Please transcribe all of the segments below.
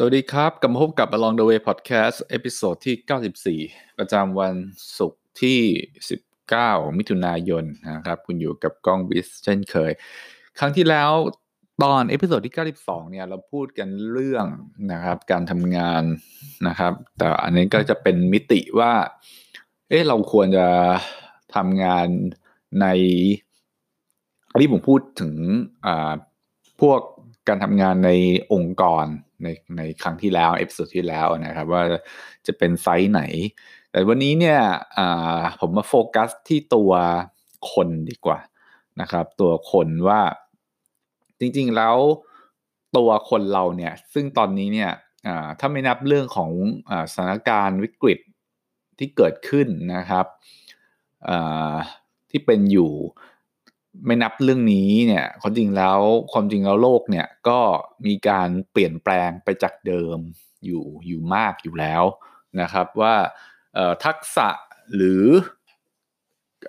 สวัสดีครับ กลับมาพบกับ Along the Way Podcast episode ที่ 94 ประจำวันศุกร์ที่ 19 มิถุนายนนะครับ คุณอยู่กับกล้องบิสเช่นเคย ครั้งที่แล้วตอน episode ที่ 92 เนี่ย เราพูดกันเรื่องนะครับ การทำงานนะครับ แต่อันนี้ก็จะเป็นมิติว่า เอ๊ะเราควรจะทำงานในอันนี้ผมพูดถึงอ่าพวกการทำงานในองค์กร ในในครั้งที่แล้ว episode ที่แล้วนะครับ ว่าจะเป็นไซส์ไหน แต่วันนี้เนี่ยผมมาโฟกัสที่ตัวคนดีกว่านะครับ ตัวคนว่าจริงๆแล้วตัวคนเราเนี่ย ซึ่งตอนนี้เนี่ยถ้าไม่นับเรื่องของอสถานการณ์วิกฤตที่เกิดขึ้นนะครับที่เป็นอยู่ ไม่นับเรื่องนี้เนี่ยความจริงแล้วความจริงแล้วโลกเนี่ยก็มีการเปลี่ยนแปลงไปจากเดิมอยู่อยู่มากอยู่แล้วนะครับว่าทักษะหรือ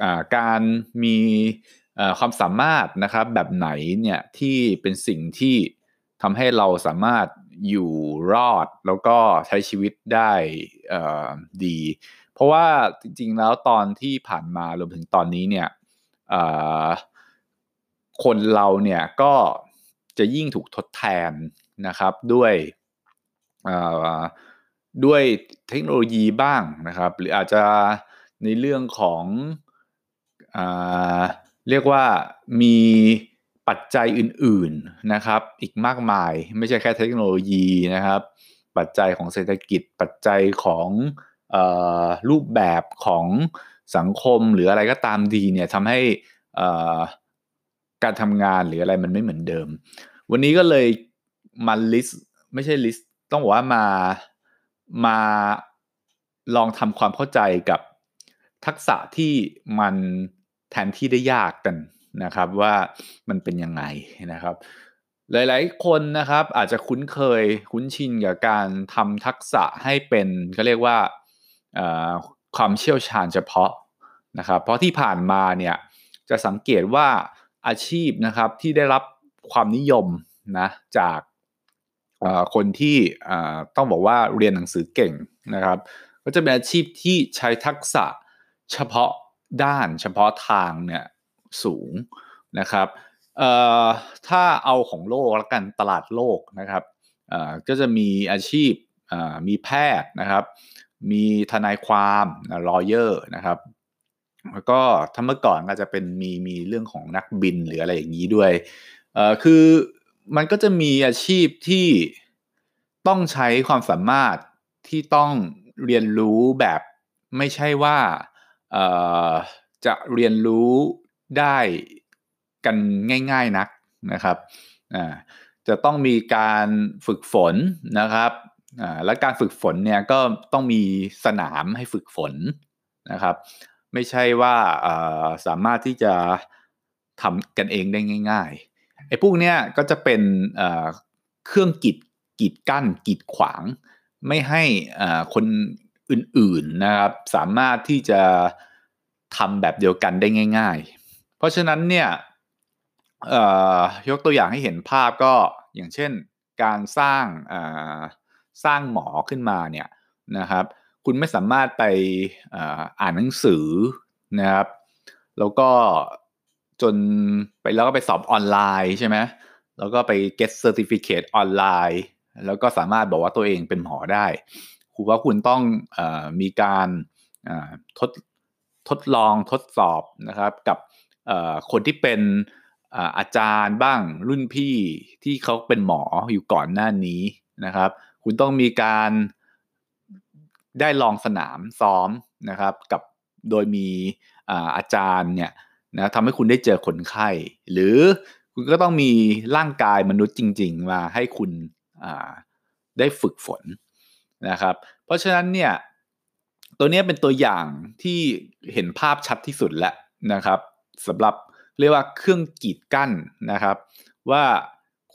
อการมีความสามารถนะครับแบบไหนเนี่ยที่เป็นสิ่งที่ทำให้เราสามารถอยู่รอดแล้วก็ใช้ชีวิตได้ดี เพราะว่าจริงๆแล้วตอนที่ผ่านมารวมถึงตอนนี้เนี่ย คนเราเนี่ยก็จะยิ่งถูกทดแทนนะครับด้วยด้วยเทคโนโลยีบ้างนะครับ หรืออาจจะในเรื่องของอเรียกว่ามีปัจจัยอื่นๆนะครับ อีกมากมายไม่ใช่แค่เทคโนโลยีนะครับ ปัจจัยของเศรษฐกิจปัจจัยของอรูปแบบของ สังคมหรืออะไรก็ตามดีเนี่ยทำให้การทำงานหรืออะไรมันไม่เหมือนเดิม วันนี้ก็เลยมาลิสต์ไม่ใช่ลิสต์ต้องบอกว่ามามาลองทำความเข้าใจกับทักษะที่มันแทนที่ได้ยากกันนะครับว่ามันเป็นยังไงนะครับ หลายๆคนนะครับอาจจะคุ้นเคยคุ้นชินกับการทำทักษะให้เป็นเขาเรียกว่า ความเชี่ยวชาญเฉพาะนะครับเพราะที่ผ่านมาเนี่ยจะสังเกตว่าอาชีพนะครับที่ได้รับความนิยมนะจากคนที่ต้องบอกว่าเรียนหนังสือเก่งนะครับ ก็จะเป็นอาชีพที่ใช้ทักษะเฉพาะด้านเฉพาะทางเนี่ยสูงนะครับถ้าเอาของโลกแล้วกันตลาดโลกนะครับก็จะมีอาชีพมีแพทย์นะครับ มีทนายความลอเยอร์นะครับแล้วก็ถ้าเมื่อก่อนก็จะเป็นมีมีเรื่องของนักบินหรืออะไรอย่างนี้ด้วยเอ่อคือมันก็จะมีอาชีพที่ต้องใช้ความสามารถที่ต้องเรียนรู้แบบไม่ใช่ว่าเอ่อจะเรียนรู้ได้กันง่าย ๆนักนะครับอ่าจะต้องมีการฝึกฝนนะครับ อ่าและการฝึกฝนเนี่ยก็ต้องมีสนามให้ฝึกฝนนะครับ ไม่ใช่ว่าสามารถที่จะทำกันเองได้ง่ายๆไอ้พวกเนี้ยก็จะเป็นเครื่องกีดกีดกั้นกีดขวาง ไม่ให้คนอื่นๆนะครับ สามารถที่จะทำแบบเดียวกันได้ง่าย ๆ เพราะฉะนั้นเนี่ยยกตัวอย่างให้เห็นภาพก็อย่างเช่นการสร้าง สร้างหมอขึ้นมาเนี่ยนะครับ คุณไม่สามารถไปอ่านหนังสือนะครับ แล้วก็จนไปแล้วก็ไปสอบออนไลน์ใช่ไหมแล้วก็ไป get certificate ออนไลน์แล้วก็สามารถบอกว่าตัวเองเป็นหมอได้คุณว่าคุณต้องอมีการทดทดลองทดสอบนะครับกับคนที่เป็นอาจารย์บ้างรุ่นพี่ที่เขาเป็นหมออยู่ก่อนหน้านี้นะครับ คุณต้องมีการได้ลองสนามซ้อมนะครับ กับโดยมีอาจารย์เนี่ยนะทำให้คุณได้เจอคนไข้ หรือคุณก็ต้องมีร่างกายมนุษย์จริง ๆ มาให้คุณได้ฝึกฝนนะครับ เพราะฉะนั้นเนี่ยตัวนี้เป็นตัวอย่างที่เห็นภาพชัดที่สุดแล้วนะครับสำหรับเรียกว่าเครื่องกีดกั้นนะครับ ว่า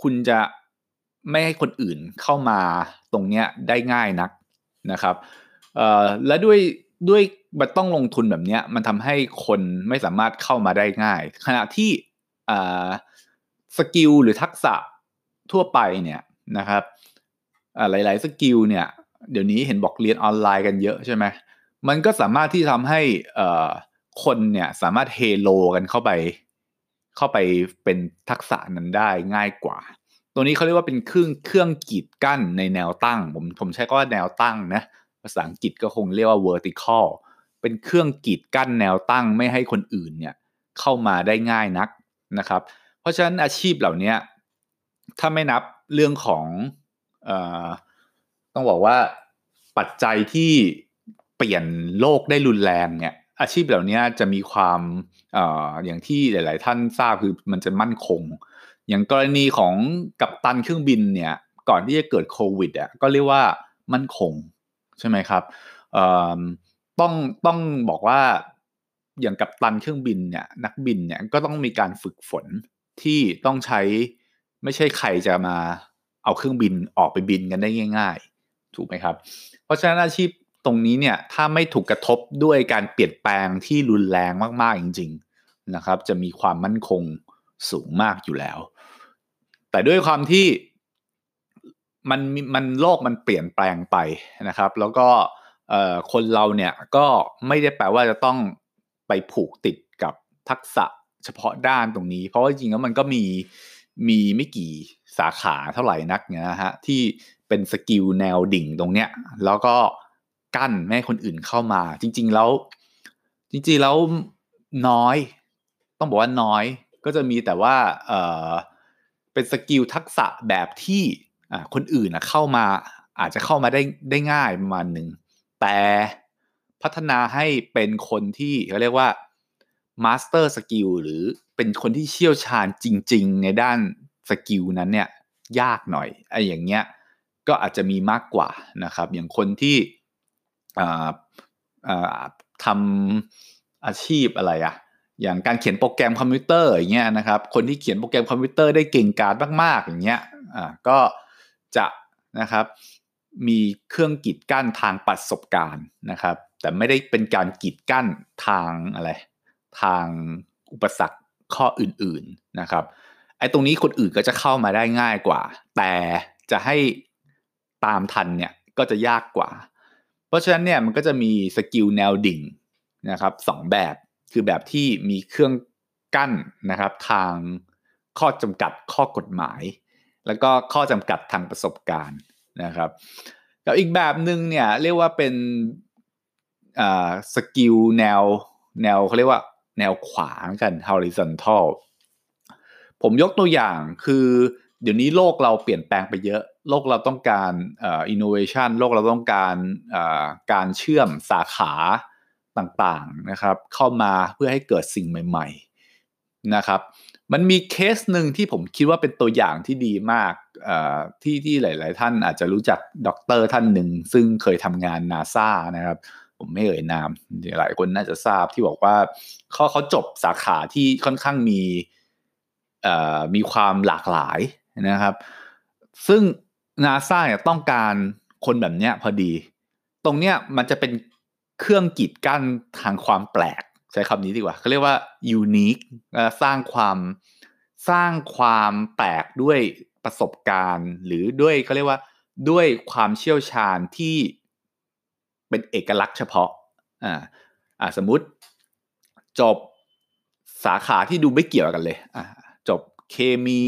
คุณจะ ไม่ให้คนอื่นเข้ามาตรงเนี้ยได้ง่ายนักนะครับและด้วยด้วยมันต้องลงทุนแบบนี้มันทำให้คนไม่สามารถเข้ามาได้ง่าย ขณะที่ skill หรือทักษะทั่วไปเนี่ยนะครับหลาย ๆ skill เนี่ยเดี๋ยวนี้เห็นบอกเรียนออนไลน์กันเยอะใช่ไหมมันก็สามารถที่ทำให้คนเนี่ยสามารถเฮโลกันเข้าไป เข้าไปเป็นทักษะนั้นได้ง่ายกว่า ตัวนี้เขาเรียกว่าเป็นเครื่องเครื่องกีดกั้นในแนวตั้ง ผมผมใช้ก็ว่าแนวตั้งนะภาษาอังกฤษก็คงเรียกว่า vertical เป็นเครื่องกีดกั้นแนวตั้งไม่ให้คนอื่นเนี่ยเข้ามาได้ง่ายนักนะครับ เพราะฉะนั้นอาชีพเหล่านี้ถ้าไม่นับเรื่องของอต้องบอกว่าปัจจัยที่เปลี่ยนโลกได้รุนแรงเนี่ยอาชีพเหล่านี้จะมีความออย่างที่หลาย ๆ ท่านทราบคือมันจะมั่นคง อย่างกรณีของกัปตันเครื่องบินเนี่ยก่อนที่จะเกิดโควิดอะก็เรียกว่ามั่นคงใช่ไหมครับต้องต้องบอกว่าอย่างกัปตันเครื่องบินเนี่ยนักบินเนี่ยก็ต้องมีการฝึกฝนที่ต้องใช้ไม่ใช่ใครจะมาเอาเครื่องบินออกไปบินกันได้ง่าย ๆ ถูกไหมครับ เพราะฉะนั้นอาชีพตรงนี้เนี่ยถ้าไม่ถูกกระทบด้วยการเปลี่ยนแปลงที่รุนแรงมากๆจริง ๆนะครับ จะมีความมั่นคงสูงมากอยู่แล้ว แต่ด้วยความที่มันมันโลกมันเปลี่ยนแปลงไปนะครับ แล้วก็คนเราเนี่ยก็ไม่ได้แปลว่าจะต้องไปผูกติดกับทักษะเฉพาะด้านตรงนี้ เพราะว่าจริงๆแล้วมันก็มีมีไม่กี่สาขาเท่าไหร่นักนะฮะที่เป็น skill แนวดิ่งตรงเนี้ยแล้วก็กั้นไม่ให้คนอื่นเข้ามา จริง ๆแล้ว จริงๆแล้วน้อย ต้องบอกว่าน้อยก็จะมีแต่ว่าเออ เป็น skill ทักษะแบบที่คนอื่นนะเข้ามาอาจจะเข้ามาได้ได้ง่ายประมาณหนึ่งแต่พัฒนาให้เป็นคนที่เขาเรียกว่าmaster skill หรือเป็นคนที่เชี่ยวชาญจริง ๆ ในด้าน skill นั้นเนี่ยยากหน่อยไอ้อย่างเงี้ยก็อาจจะมีมากกว่านะครับ อย่างคนที่ทำอาชีพอะไรอะ อย่างการเขียนโปรแกรมคอมพิวเตอร์อย่างเงี้ยนะครับ คนที่เขียนโปรแกรมคอมพิวเตอร์ได้เก่งกาจมาก ๆ อย่างเงี้ยอ่าก็จะนะครับมีเครื่องกีดกั้นทางประสบการณ์นะครับ แต่ไม่ได้เป็นการกีดกั้นทางอะไรทางอุปสรรคข้ออื่นๆนะครับไอ้ตรงนี้คนอื่นก็จะเข้ามาได้ง่ายกว่า แต่จะให้ตามทันเนี่ยก็จะยากกว่า เพราะฉะนั้นเนี่ยมันก็จะมีสกิลแนวดิ่งนะครับสองแบบ คือแบบที่มีเครื่องกั้นนะครับทางข้อจำกัดข้อกฎหมาย แล้วก็ข้อจำกัดทางประสบการณ์นะครับกับอีกแบบหนึ่งเนี่ยเรียกว่าเป็น skill แนวแนวเขาเรียกว่าแนวขวางกัน horizontal ผมยกตัวอย่างคือเดี๋ยวนี้โลกเราเปลี่ยนแปลงไปเยอะ โลกเราต้องการอินโนเวชันโลกเราต้องการการเชื่อมสาขา ต่างๆนะครับเข้ามาเพื่อให้เกิดสิ่งใหม่ๆนะครับ มันมีเคสหนึ่งที่ผมคิดว่าเป็นตัวอย่างที่ดีมากที่ที่หลาย ๆ ท่านอาจจะรู้จักด็อกเตอร์ท่านหนึ่ง ซึ่งเคยทำงานนาซานะครับ ผมไม่เอ่ยนามหลายคนน่าจะทราบที่บอกว่าเขาเขาจบสาขาที่ค่อนข้างมีมีความหลากหลายนะครับ ซึ่งนาซาเนี่ยต้องการคนแบบเนี้ยพอดี ตรงเนี้ยมันจะเป็น เครื่องกีดกั้นทางความแปลก ใช้คำนี้ดีกว่าเขาเรียกว่า unique สร้างความสร้างความแปลกด้วยประสบการณ์ หรือด้วยเขาเรียกว่าด้วยความเชี่ยวชาญที่เป็นเอกลักษณ์เฉพาะอ่าอ่าสมมุติจบสาขาที่ดูไม่เกี่ยวกันเลยอ่าจบเคมี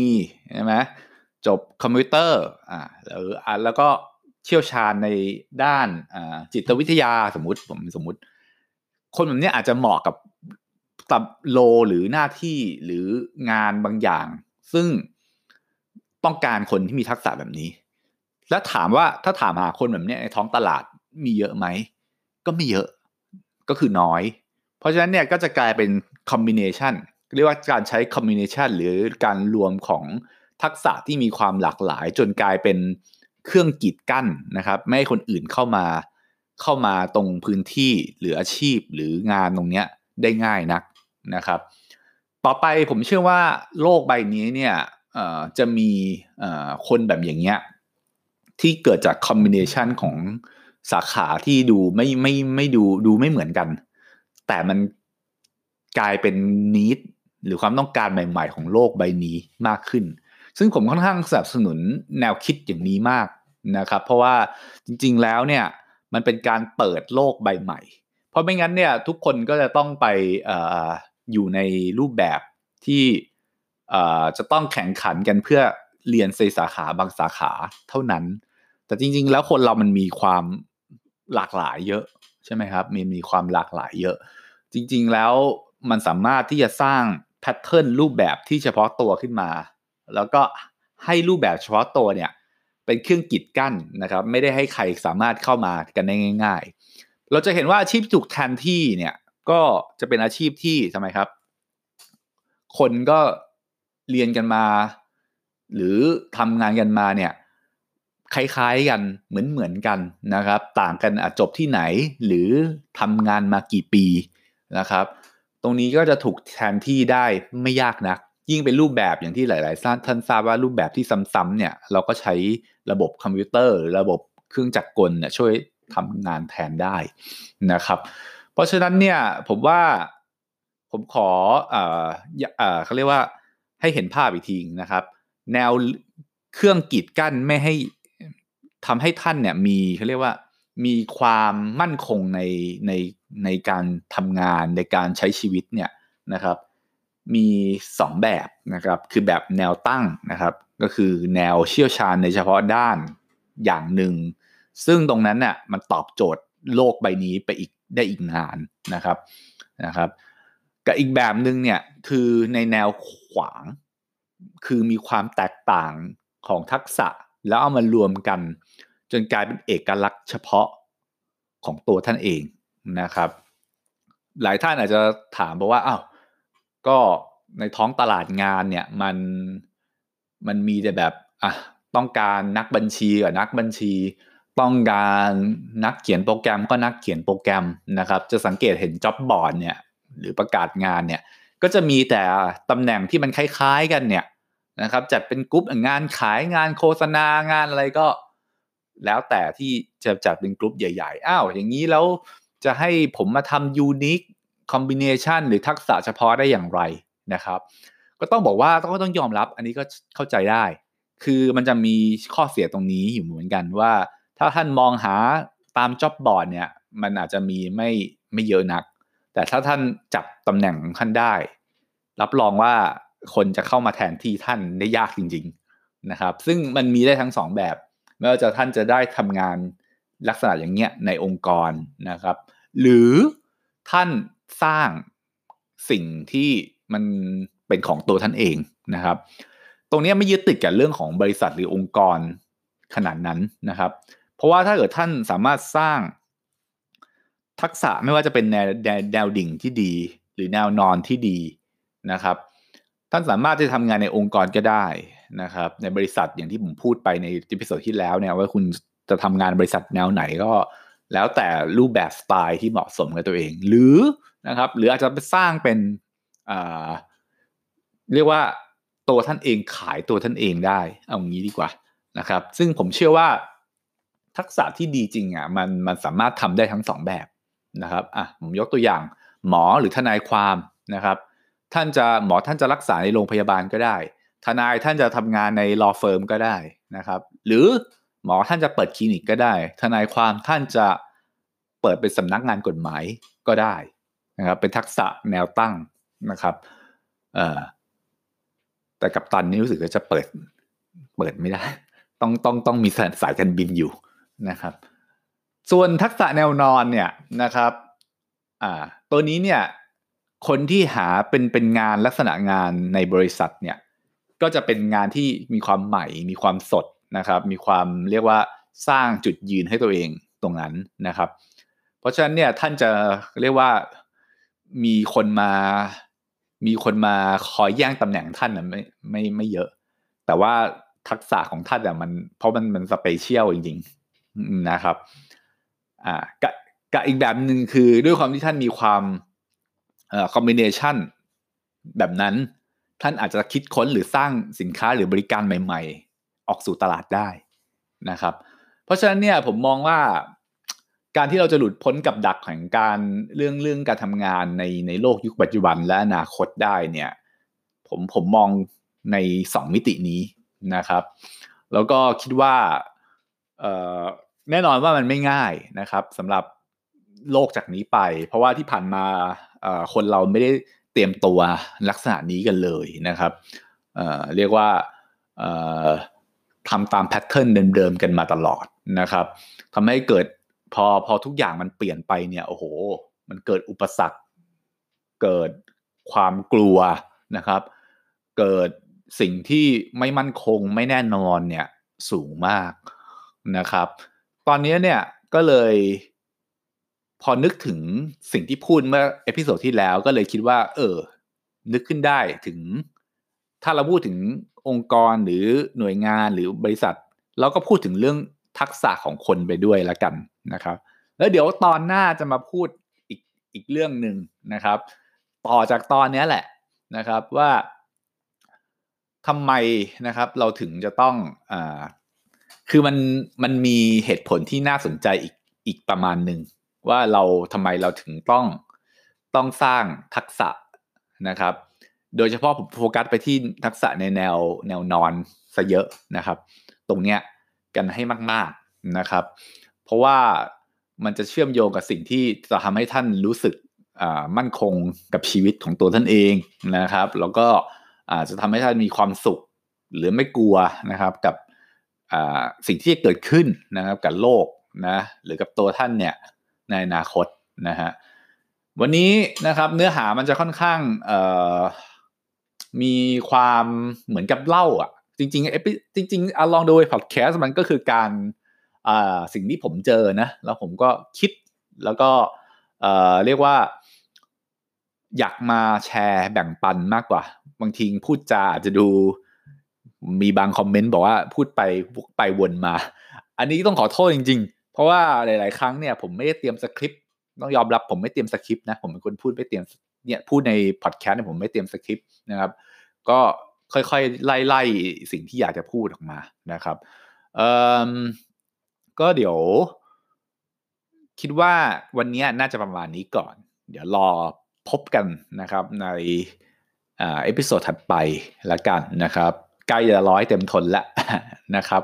ใช่ไหมจบคอมพิวเตอร์อ่าแล้วอ่าแล้วก็ เชี่ยวชาญในด้านจิตวิทยาสมมติผมสมมติ คนแบบนี้อาจจะเหมาะกับตับโลหรือหน้าที่หรืองานบางอย่าง ซึ่งต้องการคนที่มีทักษะแบบนี้ แล้วถามว่าถ้าถามหาคนแบบนี้ในท้องตลาดมีเยอะไหม ก็ไม่เยอะก็คือน้อย เพราะฉะนั้นเนี่ยก็จะกลายเป็นคอมบิเนชันเรียกว่าการใช้คอมบิเนชันหรือการรวมของทักษะที่มีความหลากหลาย จนกลายเป็น เครื่องกีดกั้นนะครับ ไม่ให้คนอื่นเข้ามาเข้ามาตรงพื้นที่หรืออาชีพหรืองานตรงเนี้ยได้ง่ายนักนะครับ ต่อไปผมเชื่อว่าโลกใบนี้เนี่ยจะมีคนแบบอย่างเงี้ยที่เกิดจากคอมบิเนชันของสาขาที่ดูไม่ไม่ไม่ดูดูไม่เหมือนกัน แต่มันกลายเป็นนิดหรือความต้องการใหม่ ๆ ของโลกใบนี้มากขึ้น ซึ่งผมค่อนข้างสนับสนุนแนวคิดอย่างนี้มาก นะครับ เพราะว่าจริงๆแล้วเนี่ยมันเป็นการเปิดโลกใบใหม่ เพราะไม่งั้นเนี่ยทุกคนก็จะต้องไปออยู่ในรูปแบบที่จะต้องแข่งขันกันเพื่อเรียนในสาขาบางสาขาเท่านั้น แต่จริง ๆ แล้วคนเรามันมีความหลากหลายเยอะใช่ไหมครับมีมีความหลากหลายเยอะ จริง ๆ แล้วมันสามารถที่จะสร้างแพทเทิร์นรูปแบบที่เฉพาะตัวขึ้นมา แล้วก็ให้รูปแบบเฉพาะตัวเนี่ย เป็นเครื่องกีดกั้นนะครับ ไม่ได้ให้ใครสามารถเข้ามากันได้ง่าย ๆ เราจะเห็นว่าอาชีพถูกแทนที่เนี่ยก็จะเป็นอาชีพที่ทำไมครับ คนก็เรียนกันมา หรือทำงานกันมาเนี่ยคล้ายๆกันเหมือนเหมือนกันนะครับ ต่างกันอาจจบที่ไหนหรือทำงานมากี่ปีนะครับ ตรงนี้ก็จะถูกแทนที่ได้ไม่ยากนัก ยิ่งเป็นรูปแบบอย่างที่หลาย ๆ ท่านทราบว่ารูปแบบที่ซ้ำๆเนี่ยเราก็ใช้ระบบคอมพิวเตอร์ ระบบเครื่องจักรกลเนี่ยช่วยทำงานแทนได้นะครับ เพราะฉะนั้นเนี่ยผมว่าผมขอเอ่อเอ่อเขาเรียกว่าให้เห็นภาพอีกทีนะครับ แนวเครื่องกีดกั้นไม่ให้ทำให้ท่านเนี่ยมีเขาเรียกว่ามีความมั่นคงในในในการทำงานในการใช้ชีวิตเนี่ยนะครับ มี 2 แบบนะครับคือแบบแนวตั้งนะครับ ก็คือแนวเชี่ยวชาญในเฉพาะด้านอย่างหนึ่ง ซึ่งตรงนั้นน่ะมันตอบโจทย์โลกใบนี้ไปอีกได้อีกนานนะครับนะครับกับอีกแบบหนึ่งเนี่ยคือในแนวขวาง คือมีความแตกต่างของทักษะแล้วเอามารวมกัน จนกลายเป็นเอกลักษณ์เฉพาะของตัวท่านเองนะครับ หลายท่านอาจจะถามบอกว่าอ้าว ก็ในท้องตลาดงานเนี่ยมันมันมีแต่แบบอะต้องการนักบัญชีกับนักบัญชี ต้องการนักเขียนโปรแกรมก็นักเขียนโปรแกรมนะครับ จะสังเกตเห็นจ็อบบอร์ดเนี่ยหรือประกาศงานเนี่ยก็จะมีแต่ตำแหน่งที่มันคล้ายๆกันเนี่ยนะครับจัดเป็นกลุ่มงานขายงานโฆษณางานอะไรก็ แล้วแต่ที่จะจัดเป็นกลุ่มใหญ่ๆอ้าวอย่างนี้แล้วจะให้ผมมาทำยูนิค คอมบิเนชันหรือทักษะเฉพาะได้อย่างไรนะครับ ก็ต้องบอกว่าต้องต้องยอมรับอันนี้ก็เข้าใจได้ คือมันจะมีข้อเสียตรงนี้อยู่เหมือนกันว่า ถ้าท่านมองหาตามจ็อบบอร์ดเนี่ยมันอาจจะมีไม่ไม่เยอะนัก แต่ถ้าท่านจับตำแหน่งของท่านได้ รับรองว่าคนจะเข้ามาแทนที่ท่านได้ยากจริง ๆนะครับ ซึ่งมันมีได้ทั้งสองแบบไม่ว่าจะท่านจะได้ทำงานลักษณะอย่างเงี้ยในองค์กรนะครับ หรือท่าน สร้างสิ่งที่มันเป็นของตัวท่านเองนะครับ ตรงนี้ไม่ยึดติดกับเรื่องของบริษัทหรือองค์กรขนาดนั้นนะครับ เพราะว่าถ้าเกิดท่านสามารถสร้างทักษะไม่ว่าจะเป็นแนวแนวดิ่งที่ดี หรือแนวนอนที่ดีนะครับ ท่านสามารถที่ทำงานในองค์กรก็ได้นะครับ ในบริษัทอย่างที่ผมพูดไปใน episode ที่แล้วเนี่ยว่าคุณจะทำงานบริษัทแนวไหนก็ แล้วแต่รูปแบบสไตล์ที่เหมาะสมกับตัวเอง หรือนะครับ หรืออาจจะไปสร้างเป็นเรียกว่าตัวท่านเองขายตัวท่านเองได้ เอางี้ดีกว่านะครับ ซึ่งผมเชื่อว่าทักษะที่ดีจริงอะมันมันสามารถทำได้ทั้งสองแบบนะครับอะผมยกตัวอย่างหมอหรือทนายความนะครับ ท่านจะหมอท่านจะรักษาในโรงพยาบาลก็ได้ ทนายท่านจะทำงานใน law firm ก็ได้นะครับ หรือ หมอท่านจะเปิดคลินิกก็ได้ ทนายความท่านจะเปิดเป็นสำนักงานกฎหมายก็ได้นะครับเป็นทักษะแนวตั้งนะครับเออแต่กับตันนี่รู้สึกว่าจะเปิดเปิดไม่ได้ ต้องต้องต้องมีสายการบินอยู่นะครับ ส่วนทักษะแนวนอนเนี่ยนะครับอ่าตัวนี้เนี่ยคนที่หาเป็นเป็นงานลักษณะงานในบริษัทเนี่ยก็จะเป็นงานที่มีความใหม่มีความสด นะครับ มีความเรียกว่าสร้างจุดยืนให้ตัวเองตรงนั้นนะครับ เพราะฉะนั้นเนี่ยท่านจะเรียกว่ามีคนมา มีคนมาคอยแย่งตำแหน่งท่านนะไม่ไม่ไม่เยอะ แต่ว่าทักษะของท่านอะมันเพราะมันมัน special จริงๆนะครับอ่ากับอีกแบบหนึ่งคือด้วยความที่ท่านมีความเอ่อ combination แบบนั้นท่านอาจจะคิดค้นหรือสร้างสินค้าหรือบริการใหม่ๆ ออกสู่ตลาดได้นะครับ เพราะฉะนั้นเนี่ยผมมองว่าการที่เราจะหลุดพ้นกับดักแห่งการเรื่องเรื่องการทำงานในในโลกยุคปัจจุบันและอนาคตได้เนี่ยผมผมมองในสองมิตินี้นะครับ แล้วก็คิดว่าแน่นอนว่ามันไม่ง่ายนะครับสำหรับโลกจากนี้ไป เพราะว่าที่ผ่านมาคนเราไม่ได้เตรียมตัวลักษณะนี้กันเลยนะครับเเรียกว่า ทำตามแพทเทิร์นเดิมๆกันมาตลอดนะครับทำให้เกิดพอพอทุกอย่างมันเปลี่ยนไปเนี่ยโอ้โห มันเกิดอุปสรรค เกิดความกลัวนะครับ เกิดสิ่งที่ไม่มั่นคงไม่แน่นอนเนี่ยสูงมากนะครับ ตอนนี้เนี่ยก็เลยพอนึกถึงสิ่งที่พูดเมื่อ episode ที่แล้วก็เลยคิดว่า เออ นึกขึ้นได้ถึง ถ้าเราพูดถึง องค์กรหรือหน่วยงานหรือบริษัท เราก็พูดถึงเรื่องทักษะของคนไปด้วยแล้วกันนะครับ แล้วเดี๋ยวตอนหน้าจะมาพูดอีกอีกเรื่องหนึ่งนะครับ ต่อจากตอนนี้แหละนะครับว่าทำไมนะครับเราถึงจะต้องอ่าคือมันมันมีเหตุผลที่น่าสนใจอีกอีกประมาณหนึ่งว่าเราทำไมเราถึงต้องต้องสร้างทักษะนะครับ โดยเฉพาะผมโฟกัสไปที่ทักษะในแนวแนวนอนซะเยอะนะครับ ตรงเนี้ยกันให้มาก ๆนะครับ เพราะว่ามันจะเชื่อมโยงกับสิ่งที่จะทำให้ท่านรู้สึกมั่นคงกับชีวิตของตัวท่านเองนะครับ แล้วก็อาจจะทำให้ท่านมีความสุขหรือไม่กลัวนะครับกับสิ่งที่เกิดขึ้นนะครับกับโลกนะหรือกับตัวท่านเนี่ยในอนาคตนะฮะวันนี้นะครับเนื้อหามันจะค่อนข้าง มีความเหมือนกับเล่าอะ จริงๆจริงๆอลองดูพอดแคสต์มันก็คือการสิ่งที่ผมเจอนะ แล้วผมก็คิดแล้วก็เรียกว่า อยากมาแชร์แบ่งปันมากกว่า บางทีพูดจาอาจจะดูมีบางคอมเมนต์บอกว่าพูดไปวกไปวนมา อันนี้ต้องขอโทษจริง ๆ เพราะว่าหลาย ๆ ครั้งเนี่ยผมไม่ได้เตรียมสคริปต์ต้องยอมรับผมไม่เตรียมสคริปต์นะผมเป็นคนพูดไม่เตรียม เนี่ยพูดในพอดแคสต์เนี่ยผมไม่เตรียมสคริปต์นะครับ ก็ค่อยๆ ไล่ๆ สิ่งที่อยากจะพูดออกมานะครับเออก็เดี๋ยว คิดว่าวันนี้น่าจะประมาณนี้ก่อน เดี๋ยวรอพบกันนะครับใน episode ถัดไปละกันนะครับ ใกล้จะร้อยเต็มทนแล้วนะครับ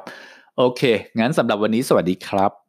โอเค งั้นสำหรับวันนี้สวัสดีครับ